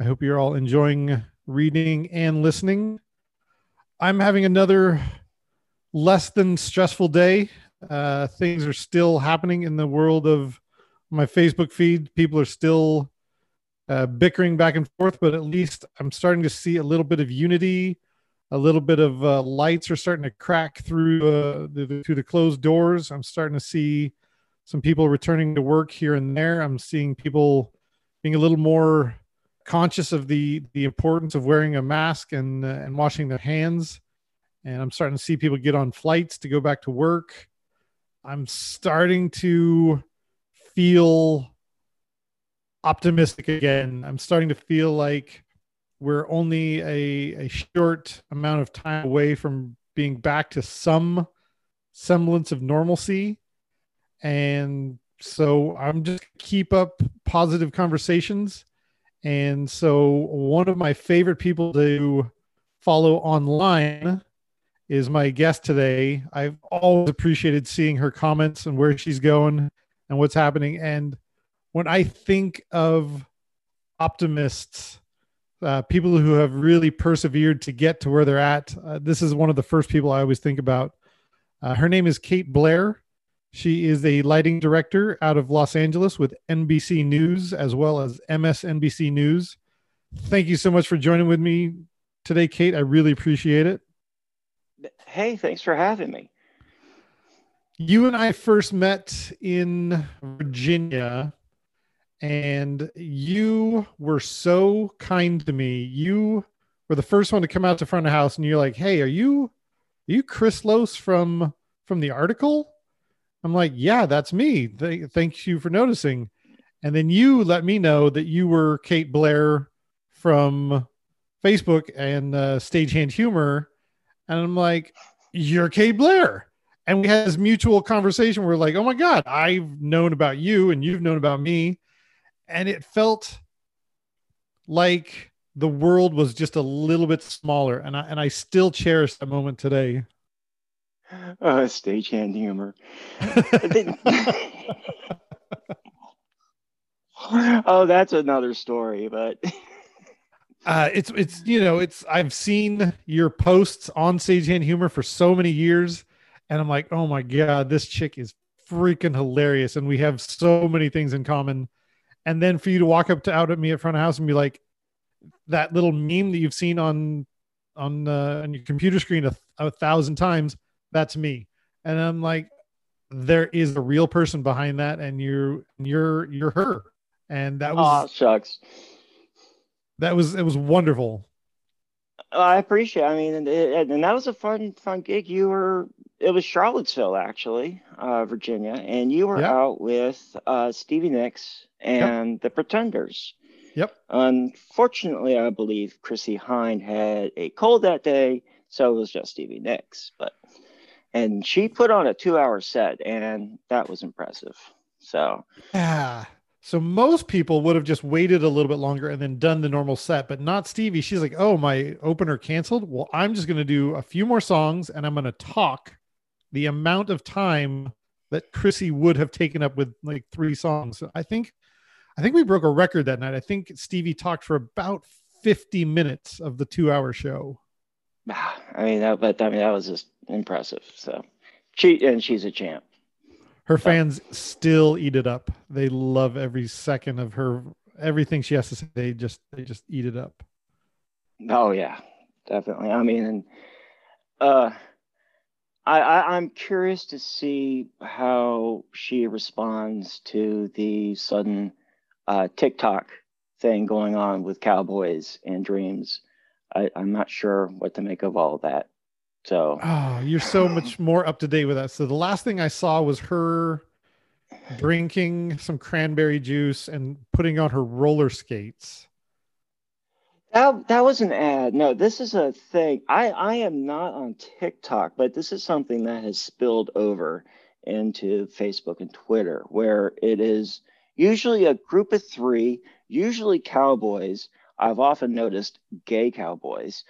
I hope you're all enjoying reading and listening. I'm having another less than stressful day. Uh, things are still happening in the world of my Facebook feed. People are still uh, bickering back and forth, but at least I'm starting to see a little bit of unity a little bit of uh, lights are starting to crack through uh, the, through the closed doors. I'm starting to see some people returning to work here and there. I'm seeing people being a little more conscious of the the importance of wearing a mask and uh, and washing their hands. And I'm starting to see people get on flights to go back to work. I'm starting to feel optimistic again. I'm starting to feel like we're only a, a short amount of time away from being back to some semblance of normalcy. And so I'm just keep up positive conversations. And so one of my favorite people to follow online is my guest today. I've always appreciated seeing her comments and where she's going and what's happening. And when I think of optimists, uh, people who have really persevered to get to where they're at. Uh, this is one of the first people I always think about. Uh, her name is Kate Blair. She is a lighting director out of Los Angeles with NBC News as well as MSNBC News. Thank you so much for joining with me today, Kate. I really appreciate it. Hey, thanks for having me. You and I first met in Virginia and you were so kind to me. You were the first one to come out to front of the house, and you're like, "Hey, are you, are you Chris Lose from from the article?" I'm like, "Yeah, that's me. Th- thank you for noticing." And then you let me know that you were Kate Blair from Facebook and uh, Stagehand Humor, and I'm like, "You're Kate Blair." And we had this mutual conversation. Where we're like, "Oh my god, I've known about you, and you've known about me." and it felt like the world was just a little bit smaller and I and I still cherish that moment today. Uh, stagehand humor. oh, that's another story, but uh, it's it's you know it's I've seen your posts on Stagehand Humor for so many years, and I'm like, oh my god, this chick is freaking hilarious, and we have so many things in common and then for you to walk up to out at me at front of house and be like that little meme that you've seen on on uh, on your computer screen a, a thousand times that's me and i'm like there is a real person behind that and you're you're you're her and that was oh shucks that was it was wonderful i appreciate it. i mean and, and that was a fun fun gig you were it was charlottesville actually uh, virginia and you were out with uh, stevie nicks and yep. the Pretenders. Yep. Unfortunately, I believe Chrissie Hynde had a cold that day, so it was just Stevie Nicks. But and she put on a two-hour set, and that was impressive. So yeah. So most people would have just waited a little bit longer and then done the normal set, but not Stevie. She's like, "Oh, my opener canceled. Well, I'm just going to do a few more songs, and I'm going to talk the amount of time that Chrissie would have taken up with like three songs. I think I think we broke a record that night. I think Stevie talked for about 50 minutes of the two hour show. I mean, that, but I mean, that was just impressive. So she, and she's a champ. Her fans still eat it up. They love every second of her, everything she has to say. They just, they just eat it up. Oh yeah, definitely. I mean, and, uh, I, I I'm curious to see how she responds to the sudden uh, TikTok thing going on with Cowboys and Dreams. I, I'm not sure what to make of all of that. So, oh, you're so um, much more up to date with that. So the last thing I saw was her drinking some cranberry juice and putting on her roller skates. That that was an ad. No, this is a thing. I I am not on TikTok, but this is something that has spilled over into Facebook and Twitter, where it is usually a group of three, usually cowboys. I've often noticed gay cowboys,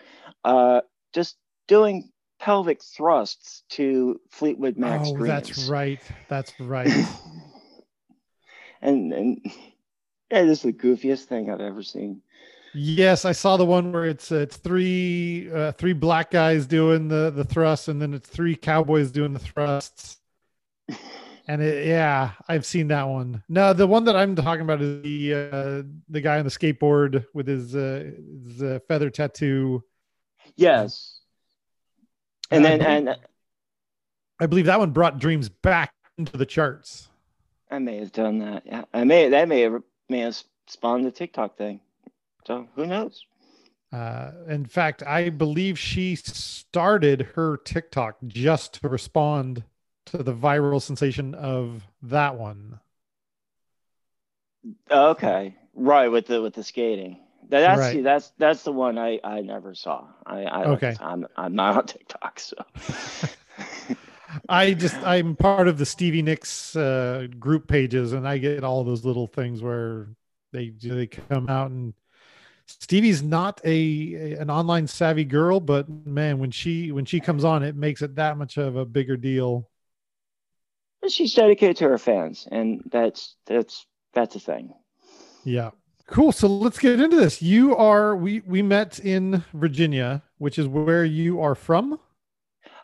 uh, just doing pelvic thrusts to Fleetwood Mac. Oh, that's right. That's right. and and yeah, this is the goofiest thing I've ever seen. Yes, I saw the one where it's uh, it's three uh, three black guys doing the the thrusts, and then it's three cowboys doing the thrusts. And it, yeah, I've seen that one. No, the one that I'm talking about is the uh, the guy on the skateboard with his uh, his uh, feather tattoo. Yes. And then and I believe that one brought Dreams back into the charts. I may have done that. Yeah, I may that may have may have spawned the TikTok thing. So who knows? Uh, in fact, I believe she started her TikTok just to respond to the viral sensation of that one. Okay, right with the with the skating. That's right. that's that's the one I I never saw. I, I okay. I'm I'm not on TikTok, so. I just I'm part of the Stevie Nicks uh, group pages, and I get all those little things where they they come out and Stevie's not a, a, an online savvy girl, but man, when she when she comes on, it makes it that much of a bigger deal. She's dedicated to her fans, and that's that's that's a thing. Yeah, cool. So let's get into this. You are we we met in Virginia, which is where you are from.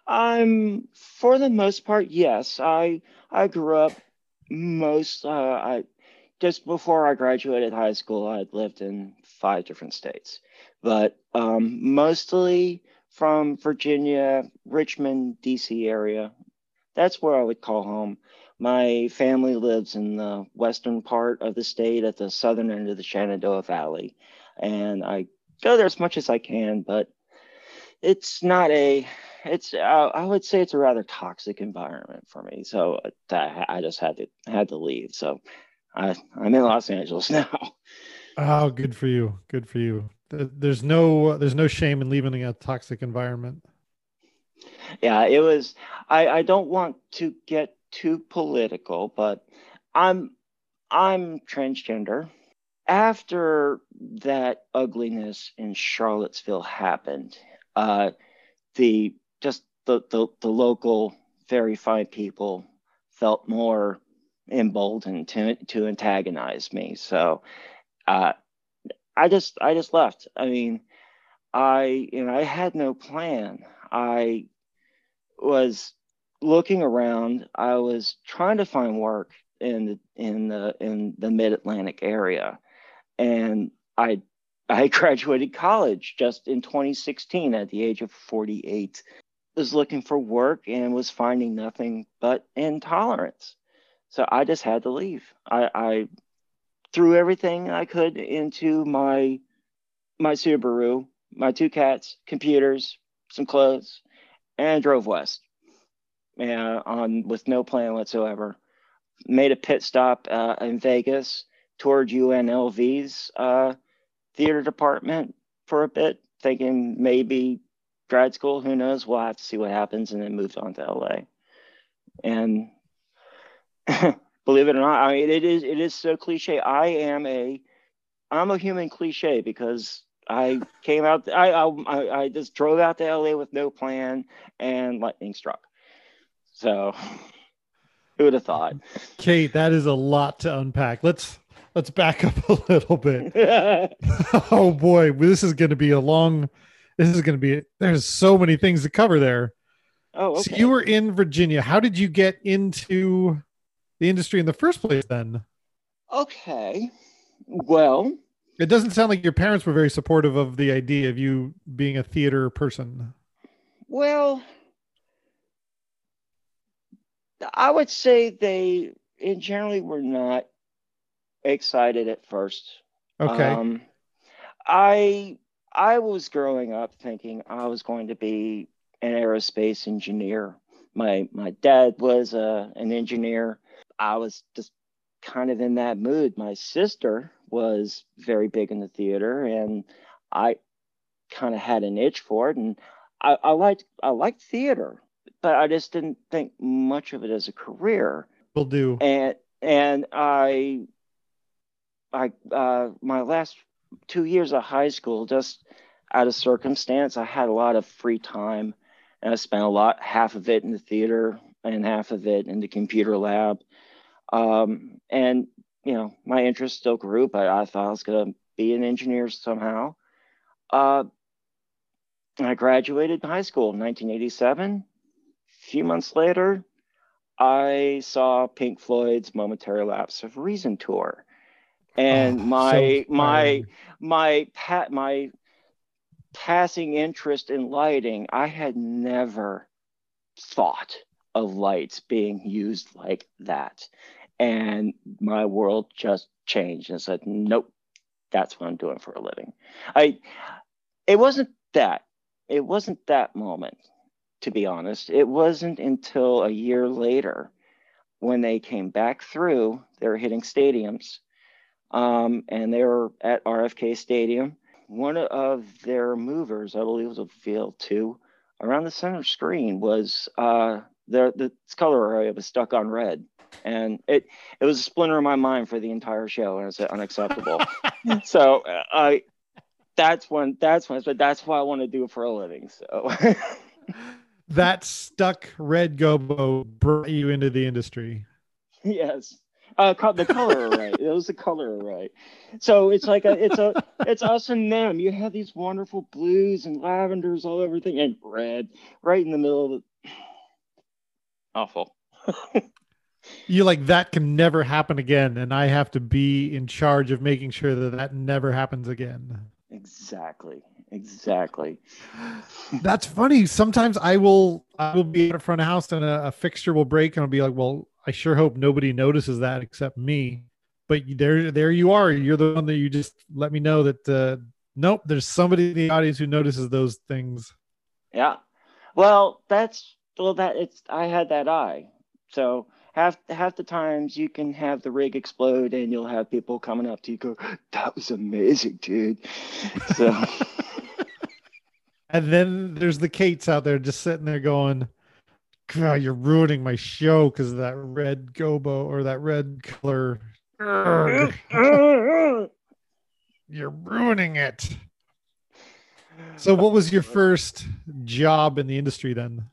I'm for the most part, yes. I I grew up most uh, I just before I graduated high school, I had lived in five different states, but um, mostly from Virginia, Richmond, DC area. That's where I would call home. My family lives in the western part of the state at the southern end of the Shenandoah Valley. And I go there as much as I can, but it's not a, it's, uh, I would say it's a rather toxic environment for me. So I just had to, had to leave. So I, I'm in Los Angeles now. Oh, good for you. Good for you. There's no there's no shame in leaving a toxic environment. Yeah, it was I I don't want to get too political, but I'm I'm transgender. After that ugliness in Charlottesville happened, uh the just the the, the local very fine people felt more emboldened to to antagonize me. So uh, I just I just left. I mean, I you know I had no plan. I was looking around. I was trying to find work in the in the in the Mid Atlantic area, and I I graduated college just in 2016 at the age of 48. Was looking for work and was finding nothing but intolerance. So I just had to leave. I, I threw everything I could into my my Subaru, my two cats, computers, some clothes, and drove west. And on with no plan whatsoever. Made a pit stop uh, in Vegas toward UNLV's uh, theater department for a bit, thinking maybe grad school. Who knows? We'll have to see what happens, and then moved on to LA. And believe it or not. I mean, it is it is so cliche. I am a I'm a human cliche because I came out. I I I just drove out to LA with no plan, and lightning struck. So, who would have thought? Kate, that is a lot to unpack. Let's let's back up a little bit. oh boy, this is going to be a long. This is going to be. There's so many things to cover there. Oh, okay. So you were in Virginia. How did you get into the industry in the first place then? Okay. Well, it doesn't sound like your parents were very supportive of the idea of you being a theater person. Well, I would say they in generally were not excited at first. Okay. Um, I I was growing up thinking I was going to be an aerospace engineer. My my dad was a, uh, an engineer. I was just kind of in that mood. My sister was very big in the theater, and I kind of had an itch for it, and I, I liked I liked theater, but I just didn't think much of it as a career. Will do. And and I I uh, my last two years of high school, just out of circumstance, I had a lot of free time, and I spent a lot half of it in the theater and half of it in the computer lab. Um, and you know, my interest still grew, but I thought I was going to be an engineer somehow. Uh, I graduated high school in 1987. A few months later, I saw Pink Floyd's Momentary Lapse of Reason tour, and oh, my so my my pat my passing interest in lighting, I had never thought of lights being used like that. And my world just changed and said, nope, that's what I'm doing for a living. I it wasn't that. It wasn't that moment, to be honest. It wasn't until a year later when they came back through, they were hitting stadiums. Um, and they were at RFK Stadium. One of their movers, I believe it was a field two, around the center screen was uh, the the color array was stuck on red, and it it was a splinter in my mind for the entire show, and it's unacceptable. so uh, I that's when that's when but that's what I want to do it for a living. So that stuck red gobo brought you into the industry. Yes. Uh, the color array. It was the color array. So it's like a, it's a, it's us and them. You have these wonderful blues and lavenders all over everything, and red right in the middle of the awful. You like that can never happen again, and I have to be in charge of making sure that that never happens again. Exactly. Exactly. That's funny. Sometimes I will I will be in front of house and a, a, fixture will break and I'll be like, well, I sure hope nobody notices that except me. But there there you are. You're the one that you just let me know that uh, nope, there's somebody in the audience who notices those things. Yeah. Well, that's well that it's I had that eye. So half half the times you can have the rig explode and you'll have people coming up to you go, "That was amazing, dude." So. and then there's the Kates out there just sitting there going, God, you're ruining my show because of that red gobo or that red color. you're ruining it. So, what was your first job in the industry then?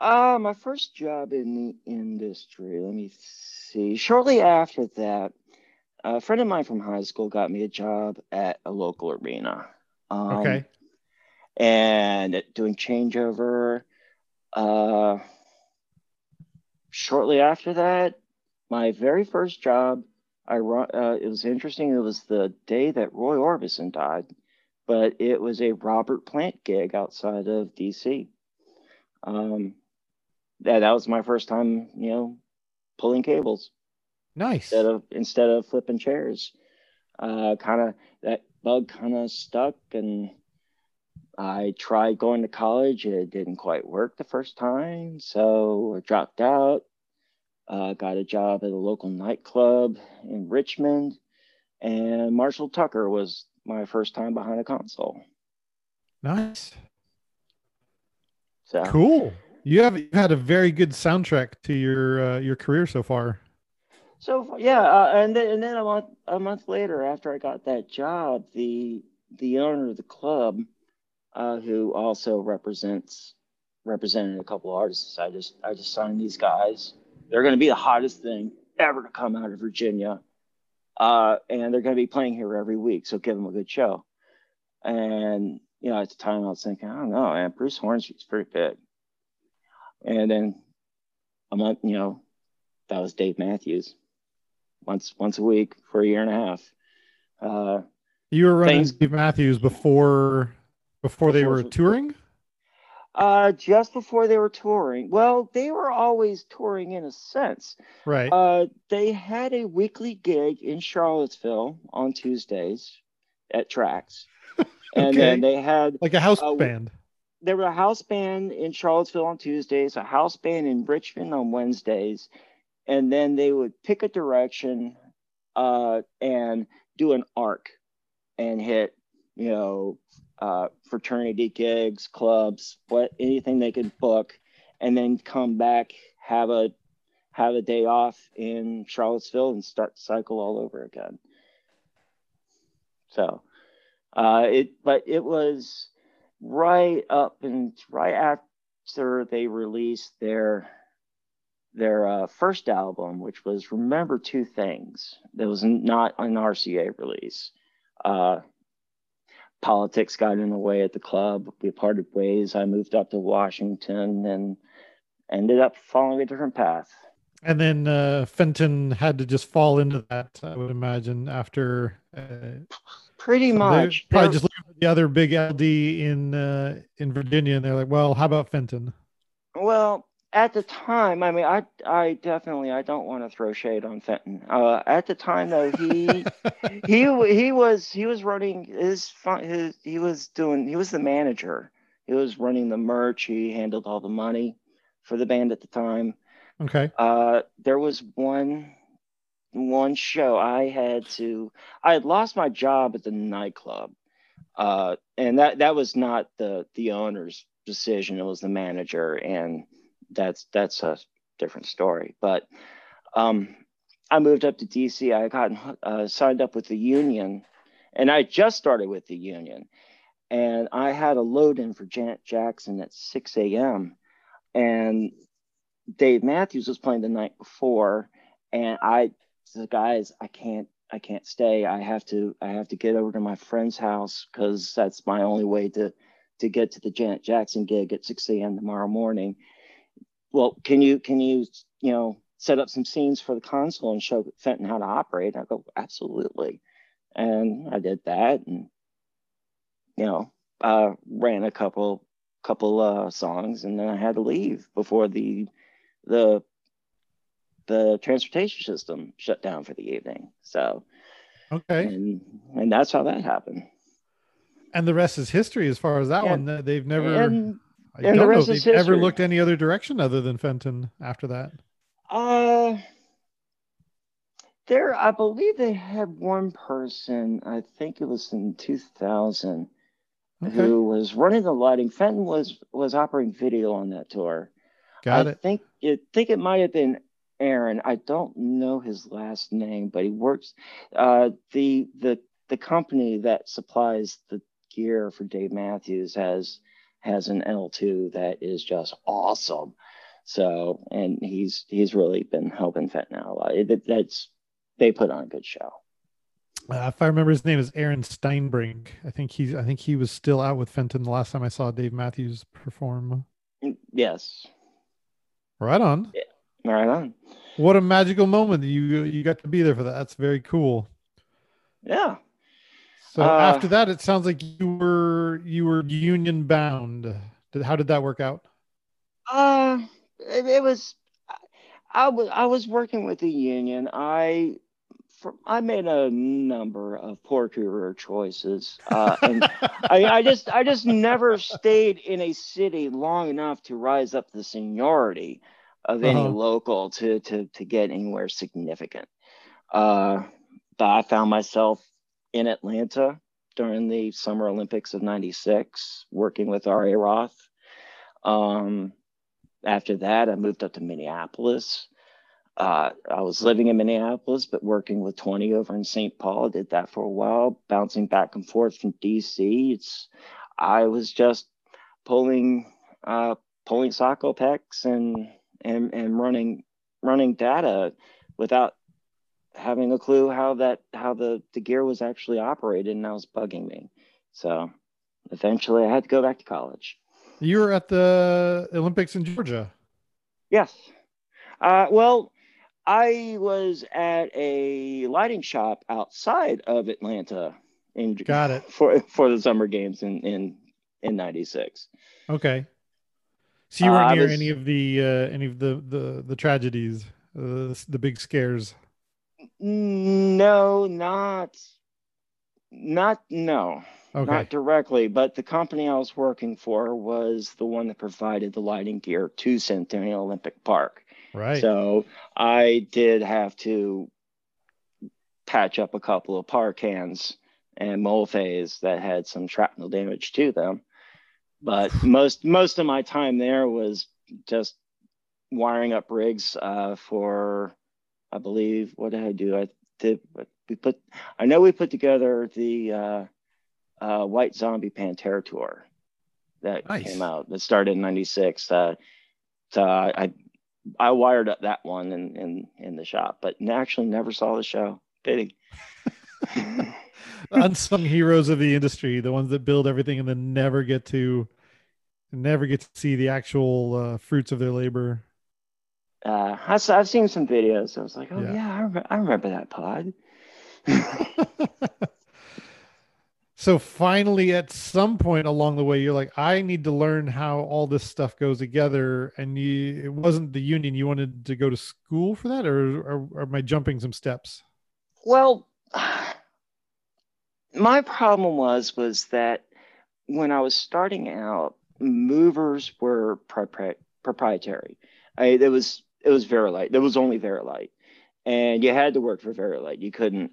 Uh, my first job in the industry, let me see. Shortly after that, a friend of mine from high school got me a job at a local arena. Um, okay. And doing changeover. Uh, shortly after that, my very first job, I uh, it was interesting. It was the day that Roy Orbison died, but it was a Robert Plant gig outside of DC. Um, that that was my first time, you know, pulling cables. Nice. Instead of instead of flipping chairs, uh, kind of that bug kind of stuck, and I tried going to college. It didn't quite work the first time, so I dropped out. Uh, got a job at a local nightclub in Richmond, and Marshall Tucker was my first time behind a console. Nice. So cool. You have you've had a very good soundtrack to your uh, your career so far. So yeah, uh, and then and then a month a month later, after I got that job, the the owner of the club, uh, who also represents represented a couple of artists, I just I just signed these guys. They're going to be the hottest thing ever to come out of Virginia, uh, and they're going to be playing here every week. So give them a good show. And you know, at the time, I was thinking, I don't know, man, Bruce Hornsby's pretty big. And then a month, you know, that was Dave Matthews once once a week for a year and a half. Uh, you were running things, Dave Matthews before before they were touring. Uh, just before they were touring. Well, they were always touring in a sense. Right. Uh, they had a weekly gig in Charlottesville on Tuesdays at Tracks. And Okay. then they had Like a house Uh, band. There were a house band in Charlottesville on Tuesdays, a house band in Richmond on Wednesdays, and then they would pick a direction uh, and do an arc and hit, you know, uh, fraternity gigs, clubs, what anything they could book, and then come back, have a have a day off in Charlottesville, and start the cycle all over again. So, uh, it but it was right up and right after they released their their uh, first album, which was "Remember Two Things." That was not an RCA release. Uh, politics got in the way at the club. We parted ways. I moved up to Washington and ended up following a different path. And then uh, Fenton had to just fall into that, I would imagine, after uh, Pretty so much. probably just looked at the other big LD in uh, in Virginia, and they're like, "Well, how about Fenton?" Well, at the time, I mean, I I definitely I don't want to throw shade on Fenton. Uh, at the time, though, he he he was he was running his his he was doing he was the manager. He was running the merch. He handled all the money for the band at the time. Okay. Uh, there was one one show I had to I had lost my job at the nightclub. Uh, and that that was not the the owner's decision, it was the manager and that's that's a different story. But um I moved up to DC. I got uh, signed up with the union and I just started with the union. And I had a load in for Janet Jackson at 6 a.m. And Dave Matthews was playing the night before, and I said, guys, I can't, I can't stay. I have to, I have to get over to my friend's house because that's my only way to, to get to the Janet Jackson gig at 6 a.m. tomorrow morning. Well, can you, can you, you know, set up some scenes for the console and show Fenton how to operate? I go, absolutely, and I did that, and you know, uh, ran a couple, couple uh, songs, and then I had to leave before the the the transportation system shut down for the evening. So Okay. and and that's how that happened. And the rest is history as far as that Yeah. one. They- They've never. And I and don't the know if rest they've is ever looked any other direction other than Fenton after that. uh there I believe they had one person, I think it was in 2000 Okay. who was running the lighting. Fenton was was operating video on that tour. Got it. I it. think it think it might have been Aaron. I don't know his last name, but he works uh the the the company that supplies the gear for Dave Matthews has has an L2 that is just awesome. So and he's he's really been helping Fenton out a lot. It, that's they put on a good show. Uh, if I remember, his name is Aaron Steinbrink. I think he's. I think he was still out with Fenton the last time I saw Dave Matthews perform. Yes. Right on. Right on. What a magical moment! You you got to be there for that. That's very cool. Yeah. So Uh, after that, it sounds like you were you were union bound. Did, how did that work out? Uh, it, it was. I was I was working with the union. I for, I made a number of poor career choices, uh, and I, I just I just never stayed in a city long enough to rise up the seniority of any Uh-huh. local to to to get anywhere significant. Uh, but I found myself in Atlanta during the Summer Olympics of '96, working with R.A. Roth. Um, after that, I moved up to Minneapolis. Uh, I was living in Minneapolis, but working with 20 over in St. Paul. Did that for a while, bouncing back and forth from DC. It's I was just pulling uh, pulling Socapex and and and running running data without having a clue how that how the the gear was actually operated, and that was bugging me. So eventually, I had to go back to college. You were at the Olympics in Georgia. Yes. Uh, well, I was at a lighting shop outside of Atlanta in Got it. for for the summer games in in in '96. Okay. So you weren't uh, near was, any of the uh, any of the the the tragedies, uh, the big scares. No, not not no. Okay. Not directly, but the company I was working for was the one that provided the lighting gear to Centennial Olympic Park. Right. So I did have to patch up a couple of PAR cans and Molefays that had some shrapnel damage to them. But most most of my time there was just wiring up rigs uh, for, I believe, what did I do? I did. We put. I know we put together the uh, uh, White Zombie Pantera tour that nice. came out that started in '96. Uh, so I I wired up that one in in in the shop, but actually never saw the show. Pity. Unsung heroes of the industry, the ones that build everything and then never get to never get to see the actual uh, fruits of their labor. Uh, I, I've seen some videos. I was like, oh yeah, yeah I, remember, I remember that pod. so finally at some point along the way you're like i need to learn how all this stuff goes together and you it wasn't the union you wanted to go to school for that or, or, or am i jumping some steps well my problem was was that when i was starting out movers were propri- proprietary I, it was it was Vari-Lite. There was only Vari-Lite, and you had to work for Vari-Lite. You couldn't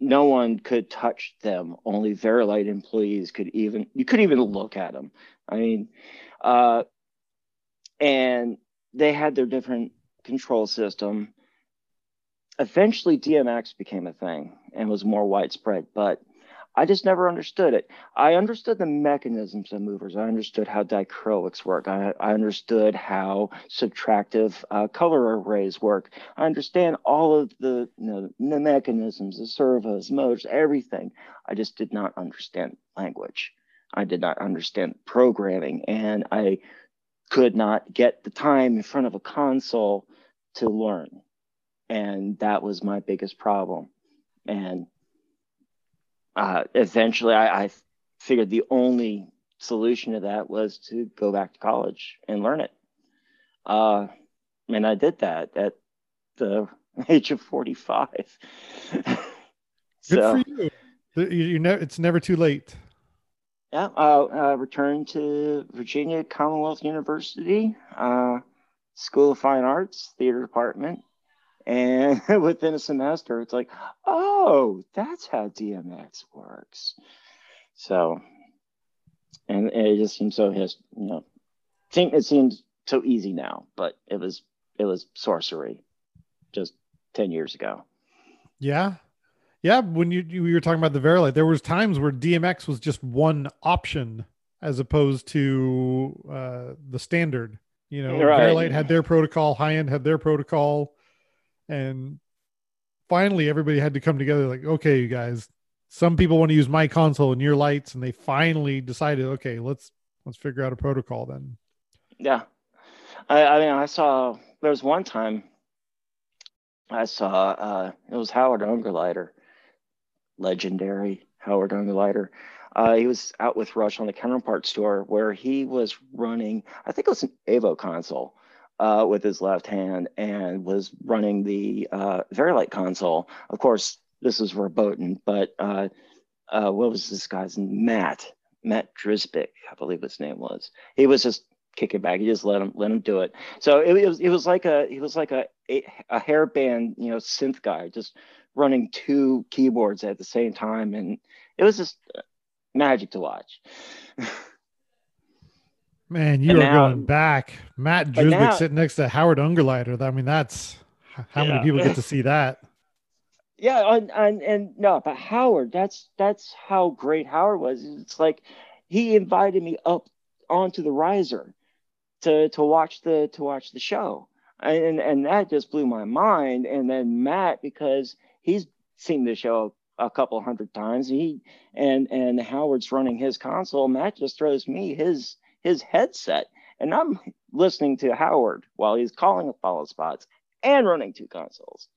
no one could touch them. Only Vari-Lite employees could even, you couldn't even look at them. I mean, uh, and they had their different control system. Eventually, DMX became a thing and was more widespread, but I just never understood it. I understood the mechanisms of movers. I understood how dichroics work. I, I understood how subtractive uh, color arrays work. I understand all of the, you know, the mechanisms, the servos, motors, everything. I just did not understand language. I did not understand programming, and I could not get the time in front of a console to learn. And that was my biggest problem. And uh, eventually I, I figured the only solution to that was to go back to college and learn it. Uh, and I did that at the age of 45. Good so, for you. You, know, it's never too late. Yeah, I uh, returned to Virginia Commonwealth University, uh, School of Fine Arts, theater department, and within a semester, it's like, oh, that's how DMX works. So, and it just seems so his, you know, think it seems so easy now, but it was it was sorcery just 10 years ago. Yeah. Yeah, when you, you were talking about the Vari-Lite, there was times where DMX was just one option as opposed to uh, the standard. You know, right. Vari-Lite had their protocol, high end had their protocol and finally everybody had to come together like okay you guys some people want to use my console and your lights and they finally decided okay let's let's figure out a protocol then. Yeah. I, I mean i saw there was one time i saw uh it was howard ungerleider legendary howard ungerleider. Uh, he was out with rush on the Counterparts tour where he was running i think it was an Avo console uh, with his left hand and was running the uh, Vari-Lite console. Of course, this was verboten, but uh, uh, what was this guy's name? Matt Matt Drisbick, I believe his name was. He was just kicking back. He just let him let him do it. So it, it was it was like a he was like a a, hairband you know synth guy just running two keyboards at the same time, and it was just magic to watch. Man, you and are now, going back. Matt Drisbick sitting next to Howard Ungerleider. I mean, that's how yeah. many people get to see that. Yeah, and, and and no, but Howard, that's that's how great Howard was. It's like he invited me up onto the riser to to watch the to watch the show. And and that just blew my mind. And then Matt, because he's seen the show a couple hundred times, he and and Howard's running his console. Matt just throws me his his headset, and I'm listening to Howard while he's calling a follow spots and running two consoles.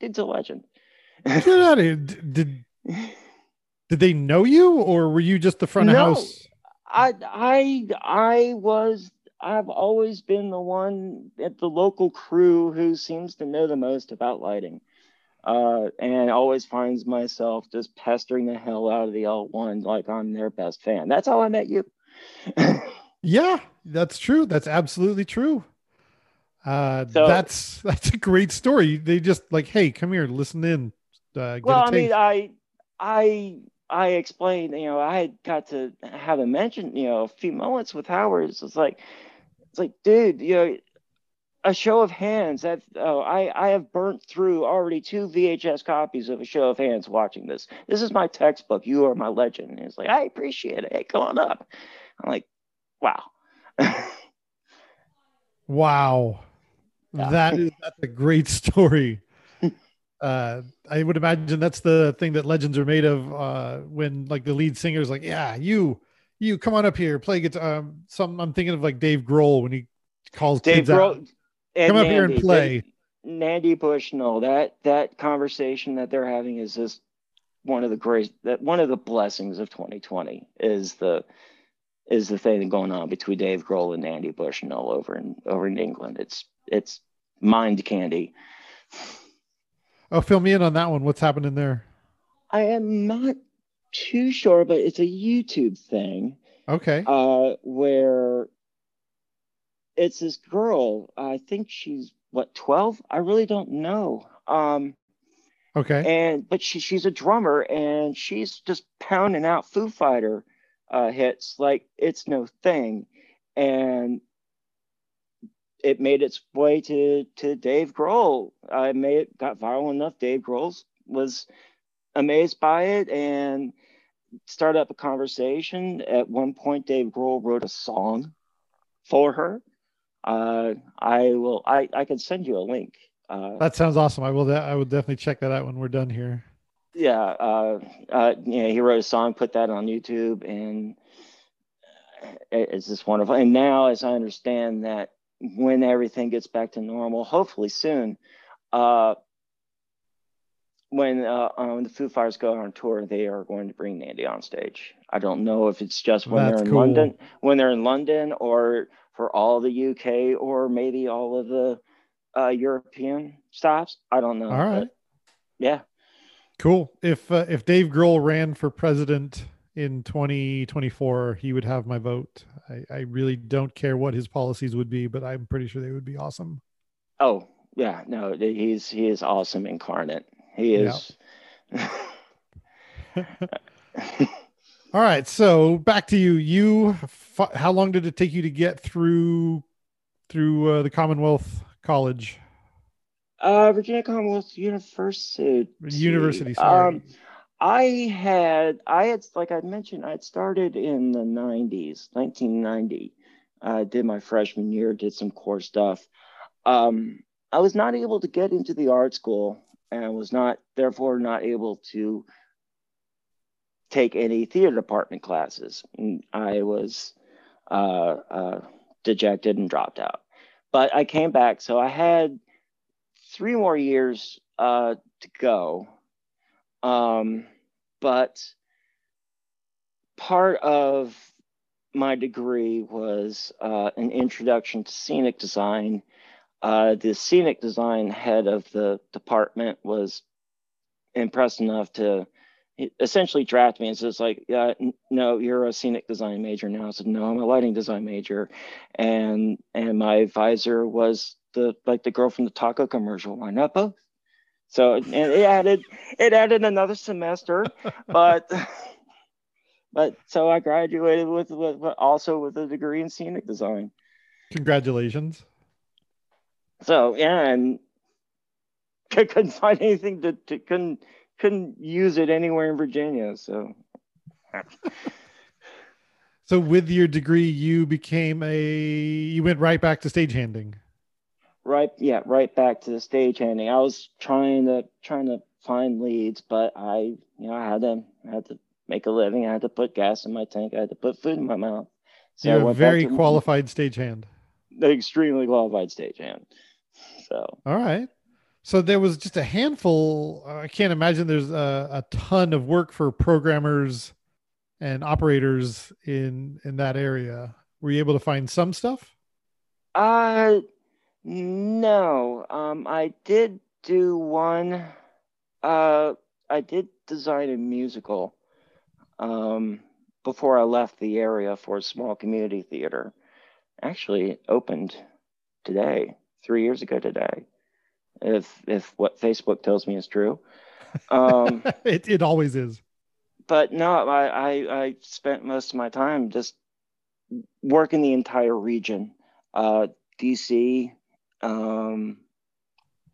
It's a legend. did did did they know you, or were you just the front no, of house? I I I was I've always been the one at the local crew who seems to know the most about lighting. Uh, and always finds myself just pestering the hell out of the L1 like I'm their best fan. That's how I met you. yeah, that's true. That's absolutely true. Uh, so, that's that's a great story. They just like, hey, come here, listen in. Uh, well, I mean, I I I explained, you know, I had got to have a mention, you know, a few moments with Howard. It's like, it's like, dude, you know, a show of hands. That oh, I I have burnt through already two VHS copies of a show of hands watching this. This is my textbook. You are my legend. And it's like I appreciate it. Hey, come on up. I'm like, wow. wow. Yeah. That is that's a great story uh, I would imagine that's the thing that legends are made of. Uh, when like the lead singer is like, "Yeah, you, you come on up here, play guitar." Um, some I'm thinking of like Dave Grohl when he calls Dave kids Grohl, out. Come up here and play. Nandi Bushell, that that conversation that they're having is just one of the great that one of the blessings of 2020 is the is the thing going on between Dave Grohl and Nandi Bushell over in over in England. It's it's mind candy. Oh, fill me in on that one. What's happening there? I am not too sure, but it's a YouTube thing. Okay. Uh, where it's this girl. I think she's what twelve. I really don't know. Um, okay. And but she she's a drummer and she's just pounding out Foo Fighter uh, hits like it's no thing, and it made its way to to Dave Grohl. I made it got viral enough. Dave Grohl was amazed by it and started up a conversation. At one point, Dave Grohl wrote a song for her. Uh, I will. I I can send you a link. Uh, that sounds awesome. I will. I will definitely check that out when we're done here. Yeah. Uh, uh, yeah. He wrote a song, put that on YouTube, and it's just wonderful. And now, as I understand that when everything gets back to normal, hopefully soon. Uh, when uh, um, the Foo Fighters go on tour, they are going to bring Nandi on stage. I don't know if it's just when That's they're in cool. London, when they're in London, or for all the UK, or maybe all of the uh, European stops. I don't know. All right. yeah. Cool. If uh, if Dave Grohl ran for president in 2024, he would have my vote. I, I really don't care what his policies would be, but I'm pretty sure they would be awesome. Oh yeah, no, he's he is awesome incarnate. He is. Yeah. All right, so back to you. You, how long did it take you to get through through uh, the Commonwealth College? Uh, Virginia Commonwealth University. University. Sorry. Um, I had, I had, like I mentioned, I had started in the 90s, 1990. I did my freshman year, did some core stuff. Um, I was not able to get into the art school and was not, therefore, not able to take any theater department classes. And I was uh, uh, dejected and dropped out. But I came back, so I had three more years uh, to go. Um, but part of my degree was uh, an introduction to scenic design. Uh, the scenic design head of the department was impressed enough to essentially draft me and says like yeah no you're a scenic design major now i said no i'm a lighting design major and and my advisor was the like the girl from the taco commercial why not both so and it added it added another semester, but but so I graduated with, with also with a degree in scenic design. Congratulations. So yeah, and couldn't find anything to, to couldn't couldn't use it anywhere in Virginia. So So with your degree you became a you went right back to stagehanding right yeah right back to the stagehand i was trying to trying to find leads but i you know i had to I had to make a living. I had to put gas in my tank. I had to put food in my mouth. So you're a very qualified stagehand. Extremely qualified stagehand. So. All right. So there was just a handful. I can't imagine there's a, a ton of work for programmers and operators in in that area. Were you able to find some stuff? Uh no. Um I did do one uh I did design a musical um before I left the area for a small community theater. Actually opened today, 3 years ago today. If if what Facebook tells me is true. Um it it always is but no, I, I, I spent most of my time just working the entire region, uh, DC, um,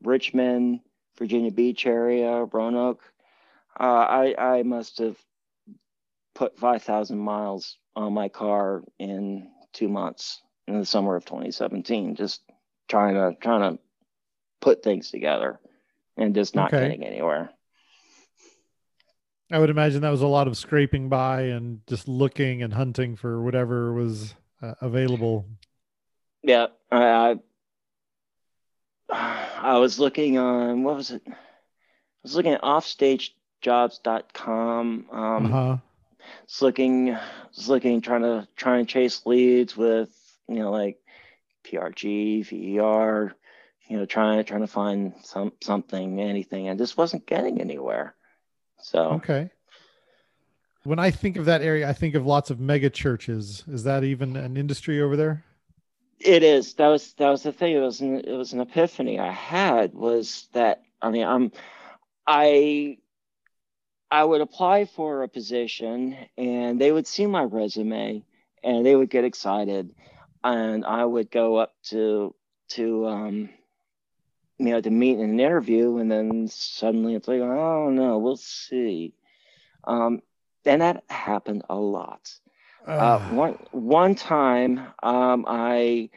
Richmond, Virginia Beach area, Roanoke. Uh, I, I must have put 5,000 miles on my car in two months in the summer of 2017, just trying to, trying to put things together and just not okay. getting anywhere. I would imagine that was a lot of scraping by and just looking and hunting for whatever was uh, available. Yeah, I, I, was looking on what was it? I was looking at offstagejobs.com. Um, uh-huh. Was looking, was looking, trying to try and chase leads with you know like PRG, VER, you know, trying trying to find some something, anything, and just wasn't getting anywhere. So okay. When I think of that area, I think of lots of mega churches. Is that even an industry over there? It is. That was that was the thing. It was an, it was an epiphany I had was that I mean I'm I I would apply for a position and they would see my resume and they would get excited and I would go up to to um you know, to meet in an interview, and then suddenly it's like, oh no, we'll see. Um, and that happened a lot. Uh, uh, one one time, um, I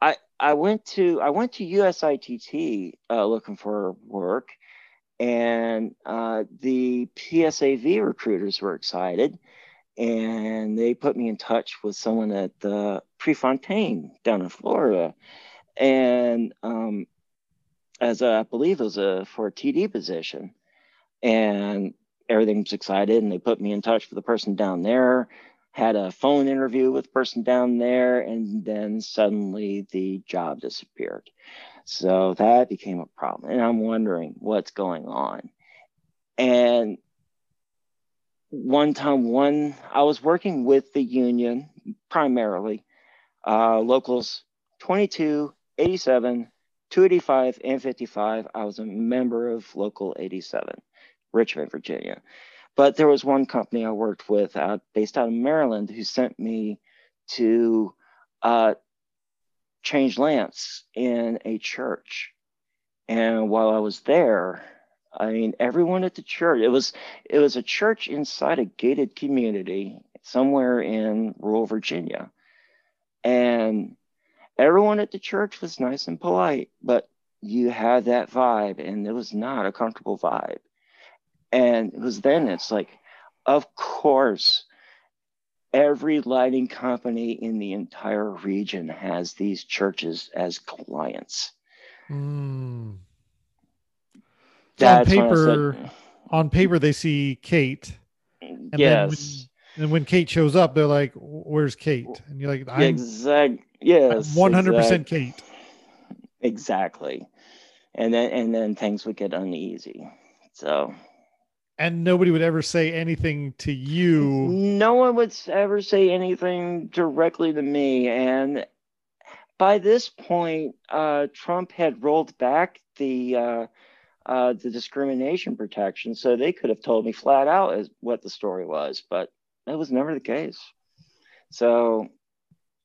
I I went to I went to USITT uh, looking for work, and uh, the PSAV recruiters were excited, and they put me in touch with someone at the Prefontaine down in Florida, and um, as a, I believe it was a for a TD position, and everything was excited, and they put me in touch with the person down there. Had a phone interview with the person down there, and then suddenly the job disappeared. So that became a problem, and I'm wondering what's going on. And one time, one I was working with the union primarily, uh, locals 22, 87, 285 and 55, I was a member of Local 87, Richmond, Virginia. But there was one company I worked with out, based out of Maryland who sent me to uh, change lamps in a church. And while I was there, I mean, everyone at the church, it was it was a church inside a gated community somewhere in rural Virginia. And everyone at the church was nice and polite, but you had that vibe, and it was not a comfortable vibe. And it was then it's like, of course, every lighting company in the entire region has these churches as clients. Mm. on paper, on paper, they see Kate. And yes. Then when, and when Kate shows up, they're like, "Where's Kate?" And you're like, I'm, "Exactly." Yes. One hundred percent Kate. Exactly. And then and then things would get uneasy. So and nobody would ever say anything to you. No one would ever say anything directly to me. And by this point, uh, Trump had rolled back the uh, uh, the discrimination protection, so they could have told me flat out as what the story was, but that was never the case. So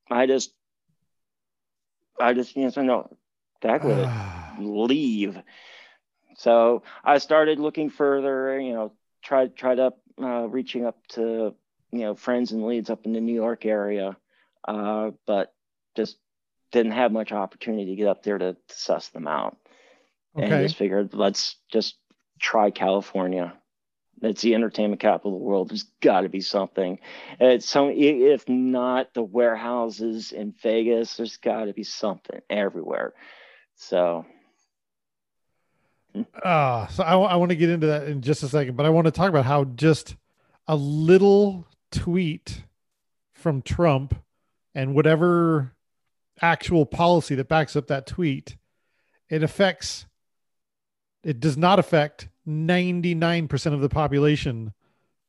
I just I just you know so no, back with it, leave. So I started looking further. You know, tried tried up uh, reaching up to you know friends and leads up in the New York area, uh, but just didn't have much opportunity to get up there to, to suss them out. Okay. And just figured let's just try California. It's the entertainment capital of the world. There's got to be something. It's some, if not the warehouses in Vegas, there's got to be something everywhere. So, uh, so I, I want to get into that in just a second, but I want to talk about how just a little tweet from Trump and whatever actual policy that backs up that tweet, it affects, it does not affect 99% of the population.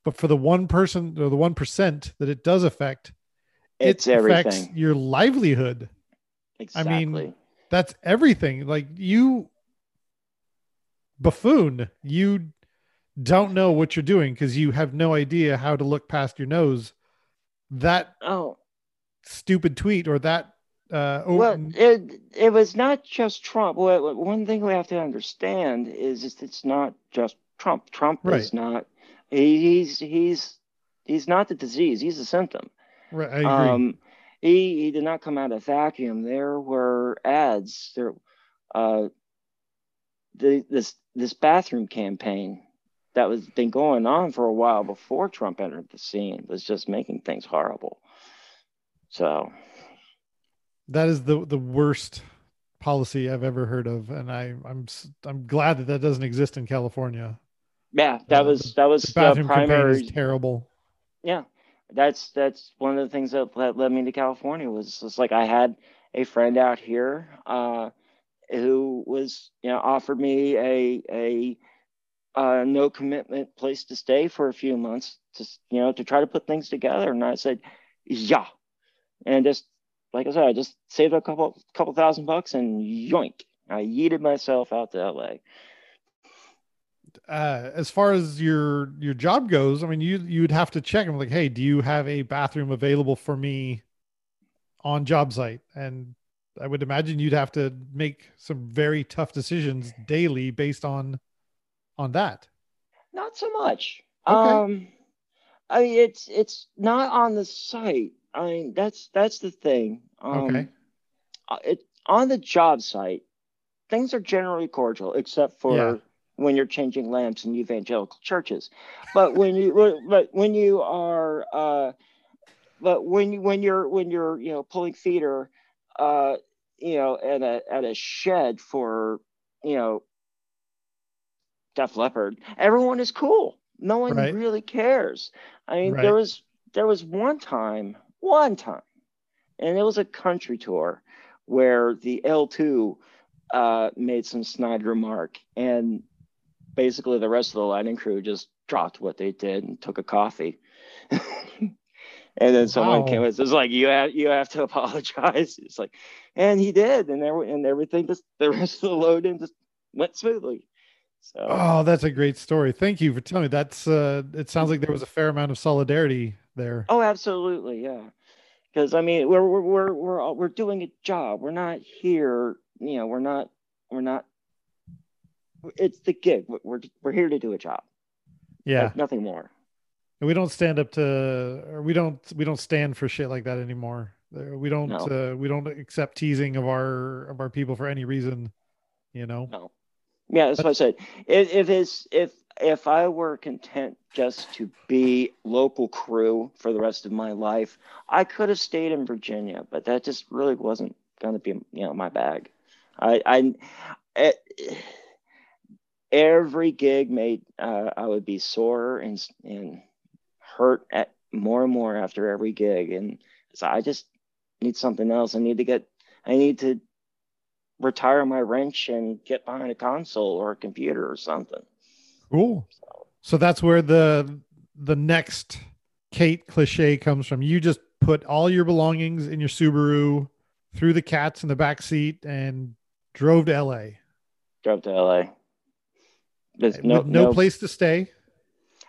But for the one person or the 1% that it does affect, it's it everything. affects your livelihood. Exactly. I mean, that's everything. Like you, buffoon, you don't know what you're doing because you have no idea how to look past your nose. That oh. stupid tweet or that uh well it it was not just trump. Well, one thing we have to understand is, is it's not just trump. Trump right. is not he's he's he's not the disease. He's a symptom. Right. I agree. um he he did not come out of vacuum. There were ads. There uh the this this bathroom campaign that was been going on for a while before Trump entered the scene was just making things horrible. So that is the the worst policy I've ever heard of, and I I'm I'm glad that that doesn't exist in California. Yeah, that uh, was that was the bathroom the primary. Terrible. Yeah, that's that's one of the things that led me to California was just like I had a friend out here uh, who was you know offered me a a uh, no commitment place to stay for a few months to you know to try to put things together. And i said yeah. And just like i said i just saved a couple couple thousand bucks and yoink i yeeted myself out to la uh, as far as your your job goes i mean you you'd have to check. Them like hey do you have a bathroom available for me on job site? And i would imagine you'd have to make some very tough decisions daily based on on that? Not so much. Okay. Um, I mean, it's it's not on the site. I mean, that's that's the thing. Um, okay. Uh, it on the job site, things are generally cordial, except for yeah. when you're changing lamps in evangelical churches. But when you but when you are uh, but when you when you're when you're you know pulling feeder, uh, you know, at a at a shed for you know Def Leppard, everyone is cool. No one right. really cares. I mean, right. there was there was one time, one time, and it was a country tour where the L2 uh, made some snide remark, and basically the rest of the lighting crew just dropped what they did and took a coffee. and then someone wow. came and was like, "You have you have to apologize." It's like, and he did, and there and everything just the rest of the load in just went smoothly. So Oh, that's a great story. Thank you for telling me. That's uh it sounds like there was a fair amount of solidarity there. Oh, absolutely. Yeah. Cuz I mean, we're we're we're we're we're doing a job. We're not here, you know, we're not we're not it's the gig. We're we're here to do a job. Yeah. Like nothing more. And we don't stand up to or we don't we don't stand for shit like that anymore. We don't no. uh, we don't accept teasing of our of our people for any reason, you know. No. Yeah, that's what I said. If, if it's if if I were content just to be local crew for the rest of my life, I could have stayed in Virginia, but that just really wasn't going to be you know my bag. I I it, eh, every gig made uh, I would be sore and and hurt at more and more after every gig, and so I just need something else. I need to get I need to retire my wrench and get behind a console or a computer or something. Cool. So, so that's where the the next Kate cliche comes from. You just put all your belongings in your Subaru, threw the cats in the back seat, and drove to LA. Drove to LA. There's no, no, no place to stay.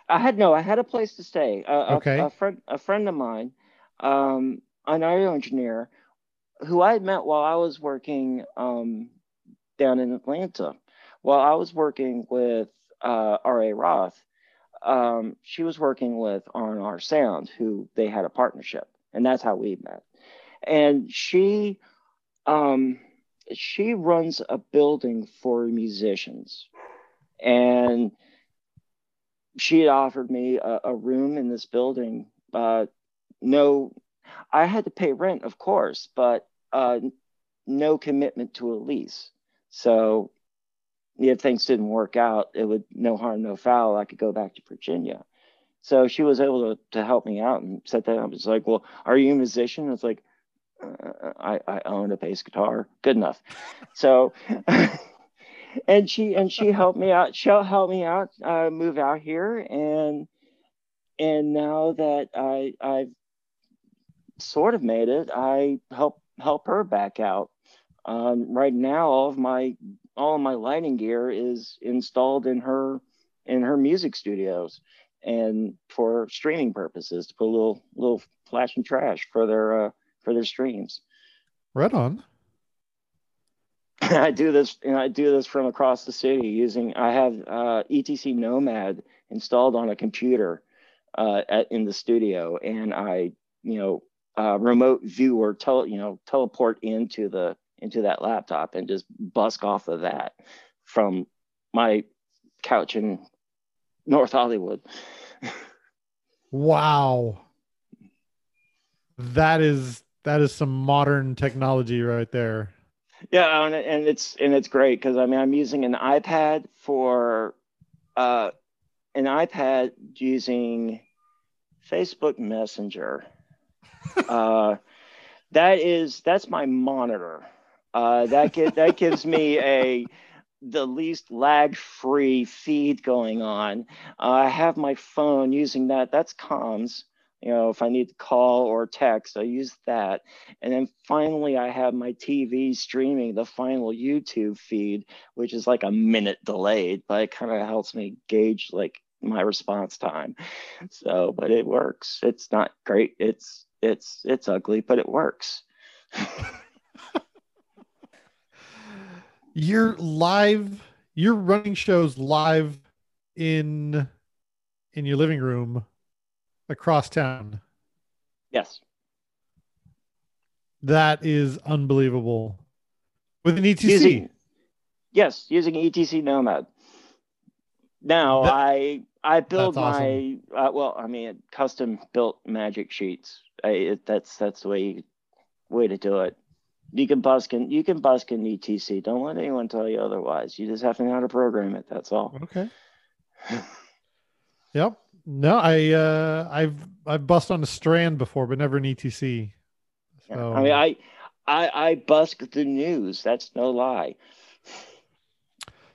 I had no. I had a place to stay. Uh, okay. A, a, friend, a friend of mine, um, an audio engineer, who I had met while I was working um, down in Atlanta. While I was working with uh, R.A. Roth, um, she was working with R&R Sound, who they had a partnership, and that's how we met. And she, um, she runs a building for musicians, and she had offered me a, a room in this building. Uh, no I had to pay rent, of course, but uh, no commitment to a lease. So if things didn't work out, it would no harm, no foul. I could go back to Virginia. So she was able to, to help me out and set that up. It's like, well, are you a musician? It's like, uh, I, I own a bass guitar. Good enough. So, and she and she helped me out. She'll help me out, uh, move out here, and and now that I I've sort of made it, I help help her back out. Um, right now, all of my all of my lighting gear is installed in her in her music studios and for streaming purposes to put a little little flash and trash for their uh, for their streams. Right on. I do this and I do this from across the city using I have uh, ETC Nomad installed on a computer uh, at, in the studio and I you know uh, remote view or you know teleport into the into that laptop and just busk off of that from my couch in North Hollywood. wow. That is that is some modern technology right there. Yeah, and, and it's and it's great because I mean I'm using an iPad for uh, an iPad using Facebook Messenger. uh, that is that's my monitor. Uh, that get, that gives me a the least lag free feed going on. Uh, I have my phone using that. That's comms. You know, if I need to call or text, I use that. And then finally, I have my TV streaming the final YouTube feed, which is like a minute delayed, but it kind of helps me gauge like my response time. So, but it works. It's not great. It's it's it's ugly, but it works. you're live you're running shows live in in your living room across town. Yes. That is unbelievable. With an etc using, yes using etc nomad. Now that, i i build my uh, well i mean custom built magic sheets. I, it, that's that's the way you, way to do it. You can busk in you can busk in etc don't let anyone tell you otherwise. You just have to know how to program it that's all. Okay. Yep no i uh i've i've bust on a strand before but never an etc so. yeah. i mean i i i busk the news that's no lie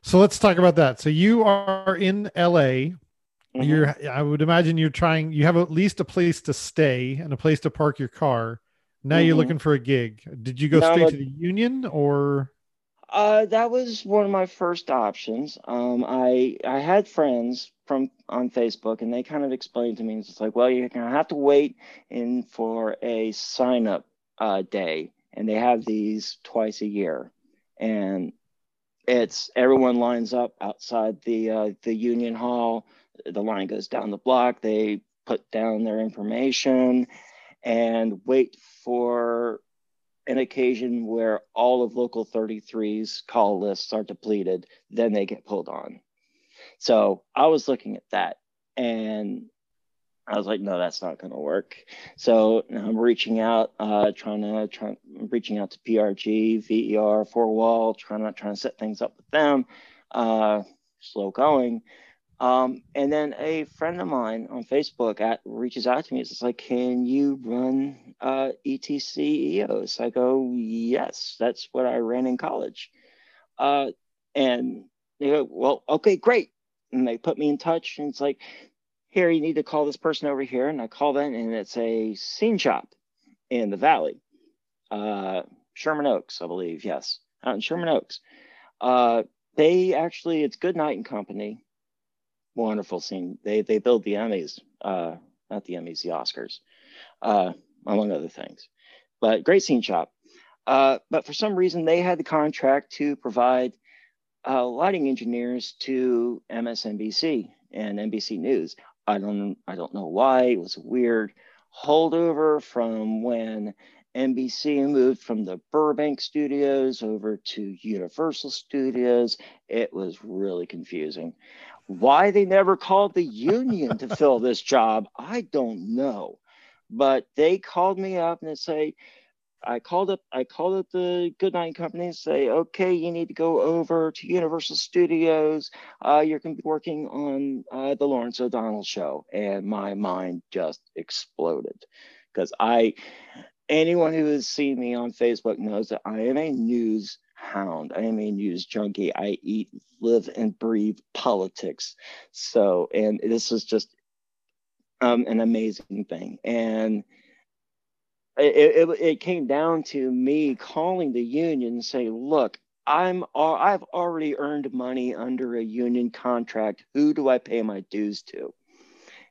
so let's talk about that so you are in la mm-hmm. you're i would imagine you're trying you have at least a place to stay and a place to park your car now mm-hmm. you're looking for a gig. Did you go straight to the union or? Uh, that was one of my first options. Um, I I had friends from on Facebook, and they kind of explained to me it's like, well, you're gonna have to wait in for a sign up uh, day, and they have these twice a year, and it's everyone lines up outside the uh, the union hall. The line goes down the block. They put down their information and wait for an occasion where all of local 33's call lists are depleted, then they get pulled on. So I was looking at that and I was like, no, that's not going to work. So I'm reaching out, uh, trying to reaching out to PRG, VER, Four Wall, trying to trying to set things up with them. Uh, slow going. Um, and then a friend of mine on Facebook at, reaches out to me. It's like, can you run uh, ETC EOS? I go, yes, that's what I ran in college. Uh, and they go, well, okay, great. And they put me in touch. And it's like, here, you need to call this person over here. And I call them, and it's a scene shop in the Valley, uh, Sherman Oaks, I believe. Yes, out in Sherman Oaks. Uh, they actually, it's Good Night and Company wonderful scene. They they build the Emmys, uh, not the Emmys, the Oscars, uh, among other things. But great scene shop. Uh, but for some reason, they had the contract to provide uh, lighting engineers to MSNBC and NBC News. I don't I don't know why. It was a weird holdover from when NBC moved from the Burbank studios over to Universal Studios. It was really confusing. Why they never called the union to fill this job, I don't know. But they called me up and they say, I called up I called up the Goodnight Company and say, okay, you need to go over to Universal Studios. Uh, you're going to be working on uh, the Lawrence O'Donnell show, and my mind just exploded because I anyone who has seen me on Facebook knows that I am a news hound. I am a news junkie. I eat, live, and breathe politics. So, and this is just um, an amazing thing. And it, it, it came down to me calling the union and saying, look, I'm I've already earned money under a union contract. Who do I pay my dues to?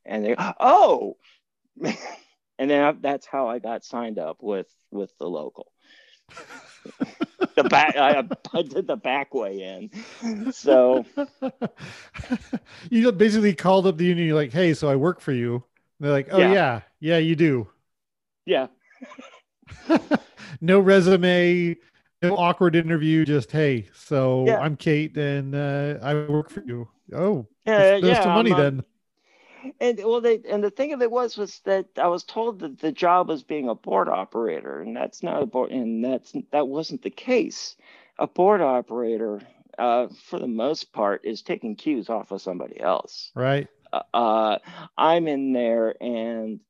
And they, oh, and then I, that's how I got signed up with with the local. the back, I, I did the back way in. So you basically called up the union. You're like, hey, so I work for you. And they're like, oh yeah. yeah, yeah, you do. Yeah. no resume, no awkward interview. Just hey, so yeah. I'm Kate and uh, I work for you. Oh, yeah, yeah. Some money then. And well, they and the thing of it was was that I was told that the job was being a board operator, and that's not a board, and that's that wasn't the case. A board operator, uh, for the most part, is taking cues off of somebody else. Right. Uh, uh I'm in there, and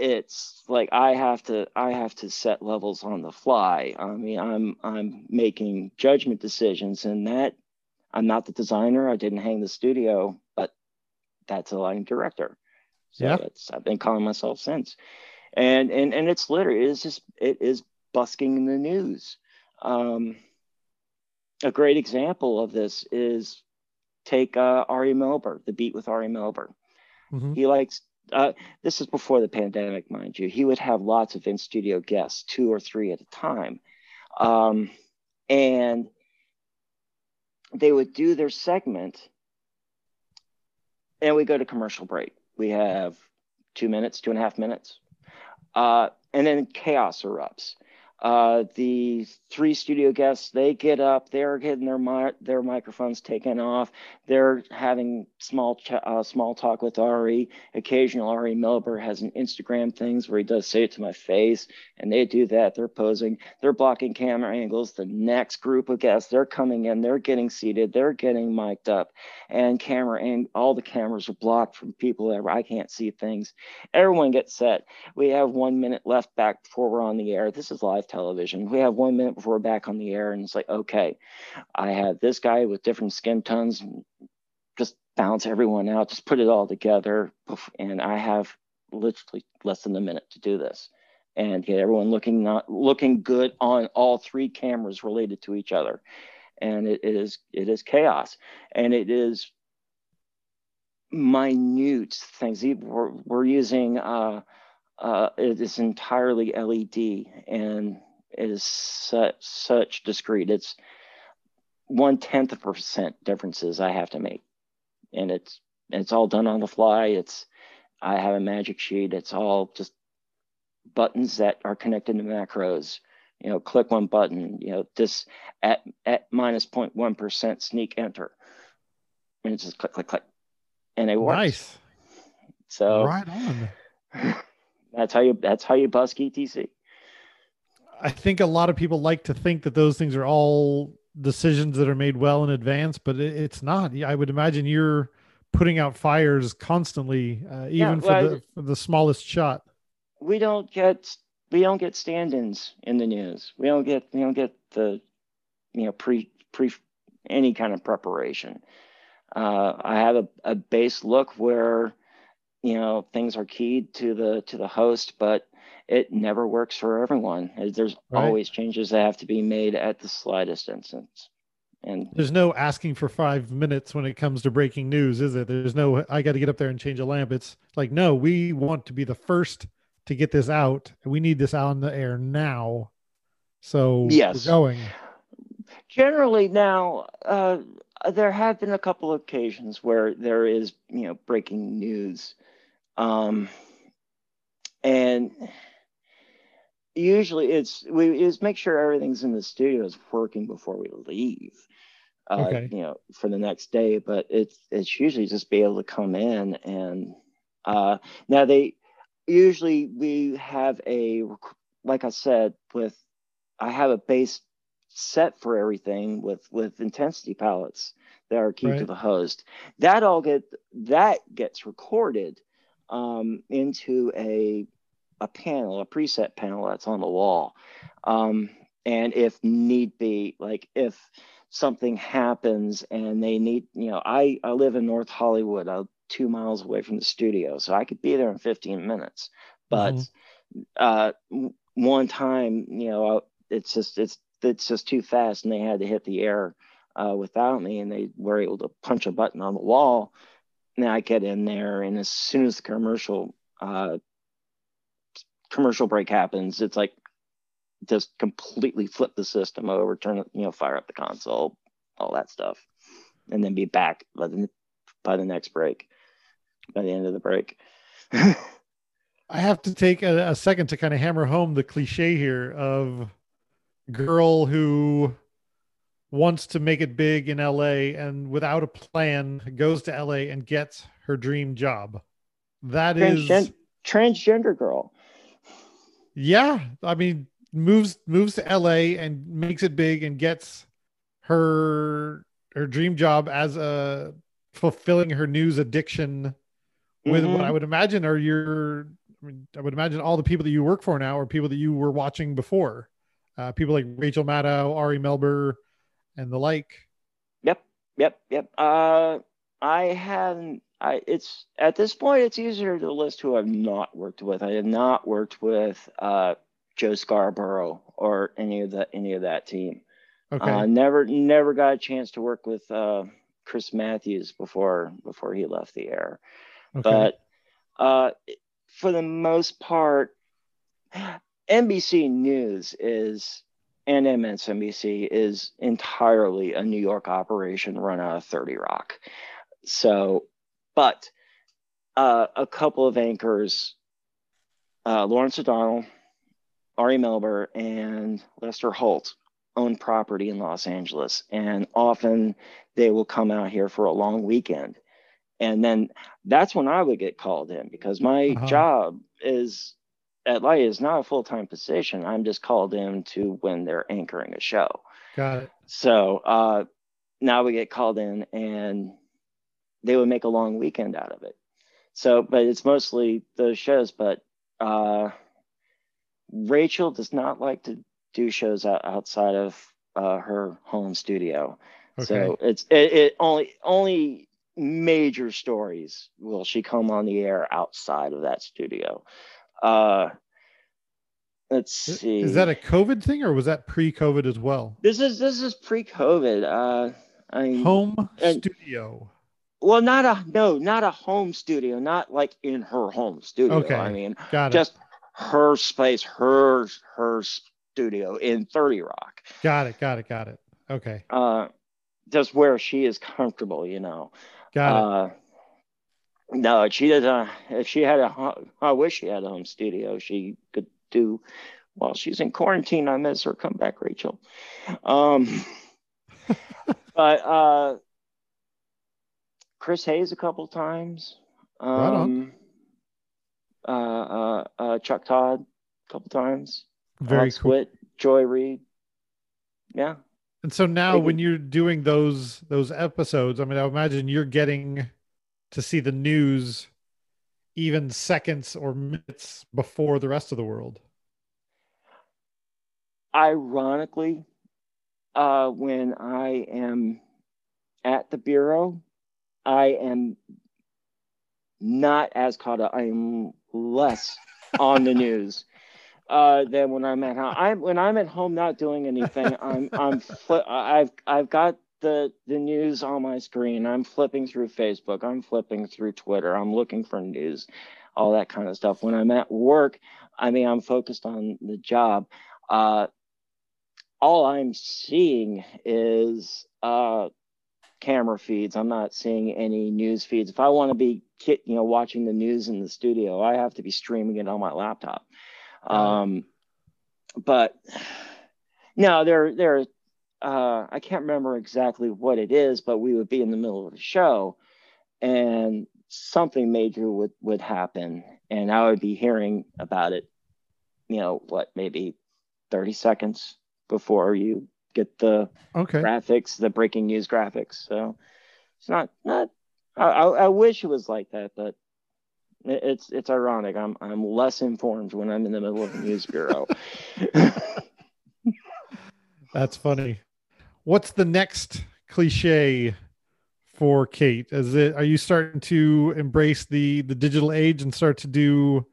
it's like I have to I have to set levels on the fly. I mean, I'm I'm making judgment decisions, and that I'm not the designer. I didn't hang the studio, but that's a lighting director. So yeah. it's I've been calling myself since, and and and it's literally it's just it is busking in the news. Um, a great example of this is take uh, Ari Melber, the beat with Ari Melber. Mm-hmm. He likes uh, this is before the pandemic, mind you. He would have lots of in studio guests, two or three at a time. Um, and they would do their segment and we go to commercial break. We have two minutes, two and a half minutes. Uh, and then chaos erupts. Uh, the three studio guests, they get up, they're getting their mi- their microphones taken off. They're having small ch- uh, small talk with Ari. Occasional Ari Melber has an Instagram things where he does say it to my face, and they do that. They're posing, they're blocking camera angles. The next group of guests, they're coming in, they're getting seated, they're getting mic'd up, and camera and all the cameras are blocked from people that I can't see things. Everyone gets set. We have one minute left back before we're on the air. This is live television. We have one minute before we're back on the air, and it's like, okay, I have this guy with different skin tones, just balance everyone out, just put it all together, and I have literally less than a minute to do this. And get everyone looking not looking good on all three cameras related to each other. And it is it is chaos. And it is minute things. We're, we're using uh, uh, it is entirely LED and it is such, such discrete. It's one tenth of a percent differences I have to make, and it's it's all done on the fly. It's I have a magic sheet. It's all just buttons that are connected to macros. You know, click one button. You know, this at at minus 0.1 percent sneak enter, and it's just click click click, and it works. Nice. So right on. That's how you that's how you busk ETC. I think a lot of people like to think that those things are all decisions that are made well in advance, but it, it's not. I would imagine you're putting out fires constantly, uh, even yeah, well, for, the, for the smallest shot. We don't get we don't get stand-ins in the news. We don't get we don't get the you know pre pre any kind of preparation. Uh, I have a, a base look where you know things are keyed to the to the host but it never works for everyone. There's right. always changes that have to be made at the slightest instance. And there's no asking for five minutes when it comes to breaking news is it? There's no i got to get up there and change a lamp. It's like no we want to be the first to get this out. We need this out on the air now. So yes. going. Generally now uh, there have been a couple of occasions where there is you know breaking news um, and usually it's we is make sure everything's in the studio is working before we leave. Uh, okay. you know, for the next day, but it's it's usually just be able to come in and uh, now they usually we have a like I said, with I have a base set for everything with with intensity palettes that are key right. to the host. That all get that gets recorded um, into a a panel, a preset panel that's on the wall. Um, and if need be, like if something happens and they need, you know, I, I live in North Hollywood, uh, two miles away from the studio, so I could be there in 15 minutes. But mm-hmm. uh, one time, you know, it's just it's it's just too fast, and they had to hit the air uh, without me, and they were able to punch a button on the wall. And I get in there, and as soon as the commercial uh, commercial break happens, it's like just completely flip the system over, turn it, you know, fire up the console, all that stuff, and then be back by the by the next break, by the end of the break. I have to take a, a second to kind of hammer home the cliche here of girl who wants to make it big in LA and without a plan goes to LA and gets her dream job. That Transgen- is transgender girl. Yeah, I mean moves moves to LA and makes it big and gets her her dream job as a fulfilling her news addiction with mm-hmm. what I would imagine are your I mean I would imagine all the people that you work for now are people that you were watching before. Uh, people like Rachel Maddow, Ari Melber, and the like. Yep, yep, yep. Uh, I haven't. I it's at this point it's easier to list who I've not worked with. I have not worked with uh, Joe Scarborough or any of the any of that team. Okay. Uh, never never got a chance to work with uh, Chris Matthews before before he left the air. Okay. But uh, for the most part, NBC News is and MSNBC is entirely a New York operation run out of 30 Rock. So, but uh, a couple of anchors, uh, Lawrence O'Donnell, Ari Melber and Lester Holt own property in Los Angeles, and often they will come out here for a long weekend. And then that's when I would get called in because my uh-huh. job is at Light is not a full time position. I'm just called in to when they're anchoring a show. Got it. So uh, now we get called in, and they would make a long weekend out of it. So, but it's mostly the shows. But uh, Rachel does not like to do shows outside of uh, her home studio. Okay. So it's it, it, only only major stories will she come on the air outside of that studio. Uh, let's see. Is that a COVID thing or was that pre-COVID as well? This is this is pre-COVID. Uh, I home studio. Well, not a no, not a home studio, not like in her home studio. Okay, I mean, Got it. just her space, her her studio in 30 Rock. Got it. Got it. Got it. Okay. Uh, just where she is comfortable, you know. Got uh, it. No, she doesn't. If she had a, I wish she had a home studio. She could do. While she's in quarantine, I miss her. Come back, Rachel. Um, but uh, Chris Hayes a couple times. Um, right on. Um, uh, uh, uh, Chuck Todd a couple times. Very Alex cool. Witt, Joy Reid. Yeah. And so now, when you're doing those those episodes, I mean, I imagine you're getting to see the news even seconds or minutes before the rest of the world. Ironically, uh, when I am at the bureau, I am not as caught up. I am less on the news uh, than when I'm at home. I'm when I'm at home not doing anything. I'm I'm fli- I've I've got the the news on my screen. I'm flipping through Facebook. I'm flipping through Twitter. I'm looking for news, all that kind of stuff. When I'm at work, I mean I'm focused on the job. Uh, all I'm seeing is uh, camera feeds. I'm not seeing any news feeds. If I want to be, you know, watching the news in the studio, I have to be streaming it on my laptop. Um, but no, there, there. Uh, I can't remember exactly what it is, but we would be in the middle of the show, and something major would would happen, and I would be hearing about it you know, what, maybe 30 seconds before you get the okay. graphics, the breaking news graphics. So it's not, not, I, I wish it was like that, but it's it's ironic. I'm I'm less informed when I'm in the middle of a news bureau. That's funny. What's the next cliche for Kate? Is it are you starting to embrace the the digital age and start to do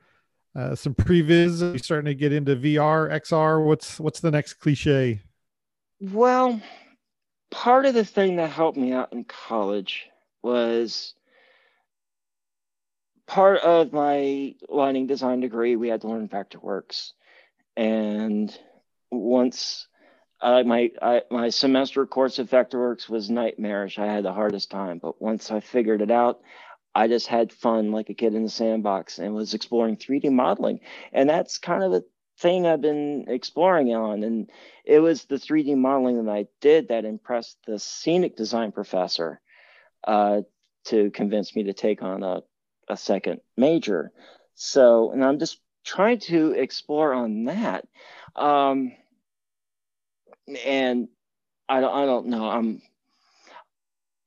uh, some previs? Are you starting to get into VR, XR? What's what's the next cliche? Well, part of the thing that helped me out in college was part of my lighting design degree. We had to learn Vectorworks, and once uh, my I, my semester course of Vectorworks was nightmarish. I had the hardest time, but once I figured it out, I just had fun like a kid in the sandbox and was exploring 3D modeling. And that's kind of the thing I've been exploring on. And it was the 3D modeling that I did that impressed the scenic design professor uh, to convince me to take on a, a second major. So, and I'm just trying to explore on that. Um, and I don't I don't know. I'm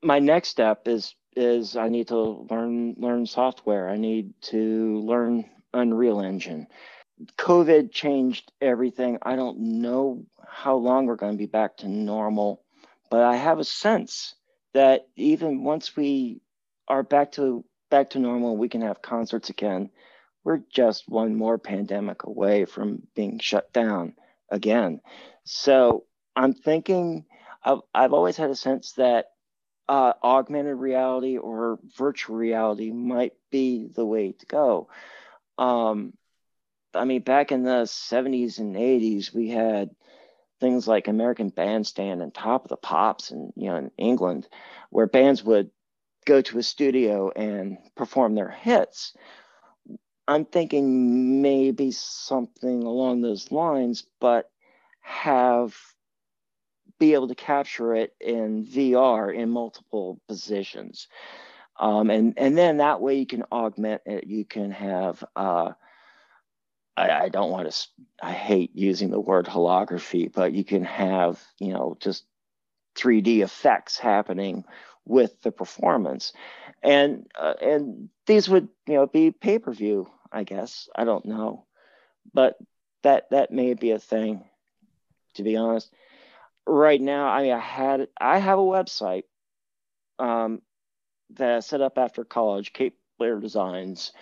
my next step is is I need to learn learn software. I need to learn Unreal Engine. COVID changed everything. I don't know how long we're going to be back to normal, but I have a sense that even once we are back to back to normal, we can have concerts again. We're just one more pandemic away from being shut down again. So I'm thinking I've, I've always had a sense that uh, augmented reality or virtual reality might be the way to go. Um, I mean, back in the 70s and 80s, we had things like American Bandstand and Top of the Pops, and you know, in England, where bands would go to a studio and perform their hits. I'm thinking maybe something along those lines, but have be able to capture it in VR in multiple positions. Um, and, and then that way you can augment it. You can have, uh, I, I don't want to, I hate using the word holography, but you can have, you know, just 3D effects happening with the performance. And, uh, and these would, you know, be pay-per-view, I guess. I don't know, but that, that may be a thing, to be honest right now, I mean, I had I have a website um, that I set up after college, Kate Blair Designs.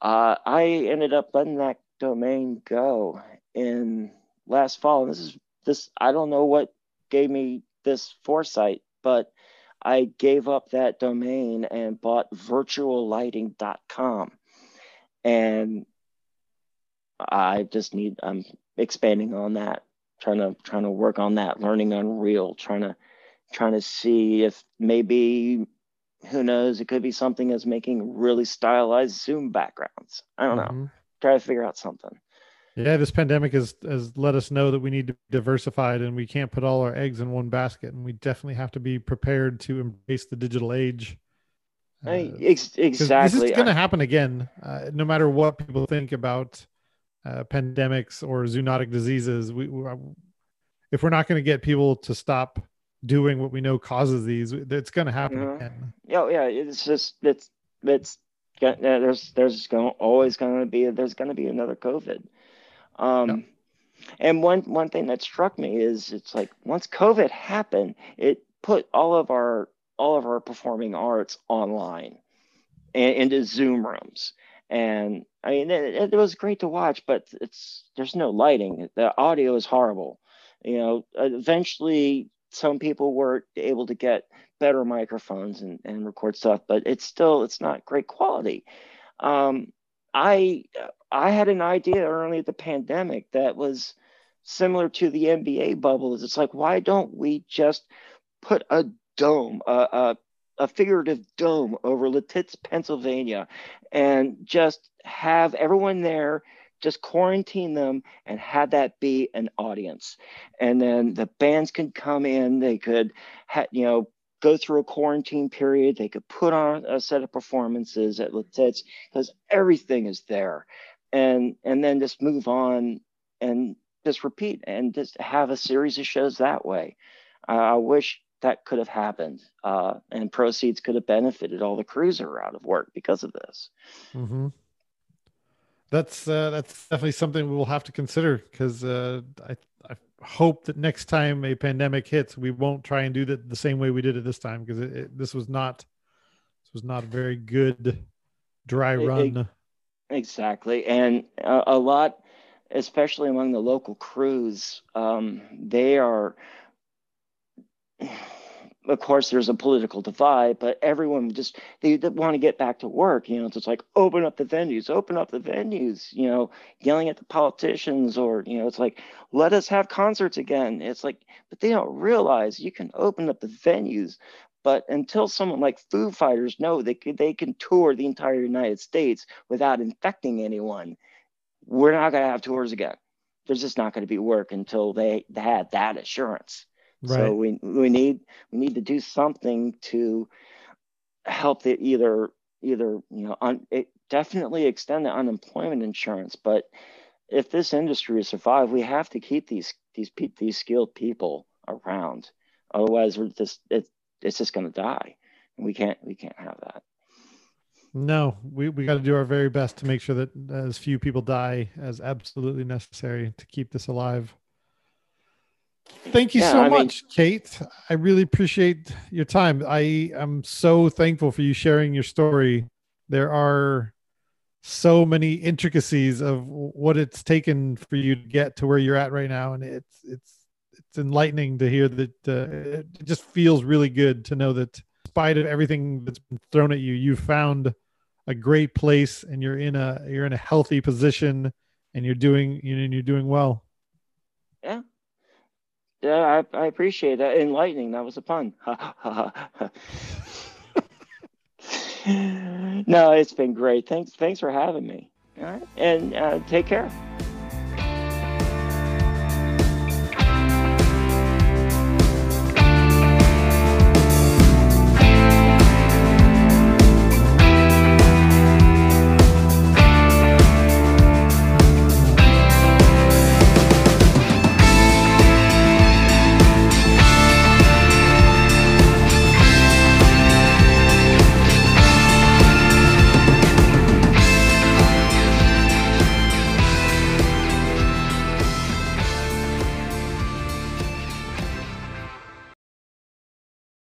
Uh, I ended up letting that domain go in last fall. And this is this I don't know what gave me this foresight, but I gave up that domain and bought virtuallighting.com. And I just need I'm expanding on that trying to trying to work on that, learning Unreal, trying to trying to see if maybe who knows, it could be something as making really stylized Zoom backgrounds. I don't mm-hmm. know. Try to figure out something. Yeah, this pandemic has has let us know that we need to be diversified and we can't put all our eggs in one basket, and we definitely have to be prepared to embrace the digital age. Uh, I, ex- exactly. This is going to happen again, uh, no matter what people think about uh, pandemics or zoonotic diseases, we, we if we're not going to get people to stop doing what we know causes these, it's going to happen mm-hmm. again. Yeah, yeah. It's just it's it's there's there's going always going to be there's going to be another COVID. Um, yeah. And one one thing that struck me is it's like once COVID happened, it put all of our all of our performing arts online and into Zoom rooms and I mean it, it, was great to watch, but it's there's no lighting. The audio is horrible. You know, eventually some people were able to get better microphones and, and record stuff, but it's still it's not great quality. Um, I I had an idea early the pandemic that was similar to the NBA bubble. It's like why don't we just put a dome, a, a a figurative dome over Lititz, Pennsylvania, and just have everyone there, just quarantine them and have that be an audience. And then the bands could come in, they could, ha- you know, go through a quarantine period, they could put on a set of performances at Lititz because everything is there. And, and then just move on and just repeat and just have a series of shows that way. Uh, I wish that could have happened, uh, and proceeds could have benefited all the crews that are out of work because of this. Mm-hmm. That's uh, that's definitely something we will have to consider because uh, I I hope that next time a pandemic hits, we won't try and do that the same way we did it this time because this was not this was not a very good dry run. It, exactly, and a, a lot especially among the local crews, um, they are, of course, there's a political divide, but everyone just, they, they want to get back to work. You know, it's like, open up the venues, open up the venues, you know, yelling at the politicians, or, you know, it's like, let us have concerts again. It's like, but they don't realize you can open up the venues. But until someone like Foo Fighters know they can, they can tour the entire United States without infecting anyone, we're not going to have tours again. There's just not going to be work until they, they had that assurance. Right. So we we need we need to do something to help the either either you know un, it definitely extend the unemployment insurance, but if this industry is survive, we have to keep these these these skilled people around. Otherwise, we're just it, it's just going to die, and we can't we can't have that. No, we, we got to do our very best to make sure that as few people die as absolutely necessary to keep this alive. Thank you yeah, so I much, mean, Kate. I really appreciate your time. I am so thankful for you sharing your story. There are so many intricacies of what it's taken for you to get to where you're at right now, and it's it's it's enlightening to hear that. Uh, it just feels really good to know that, in spite of everything that's been thrown at you, you found a great place and you're in a you're in a healthy position and you're doing you know you're doing well yeah yeah i, I appreciate that. Enlightening that was a pun. No it's been great. Thanks thanks for having me. All right. And uh, take care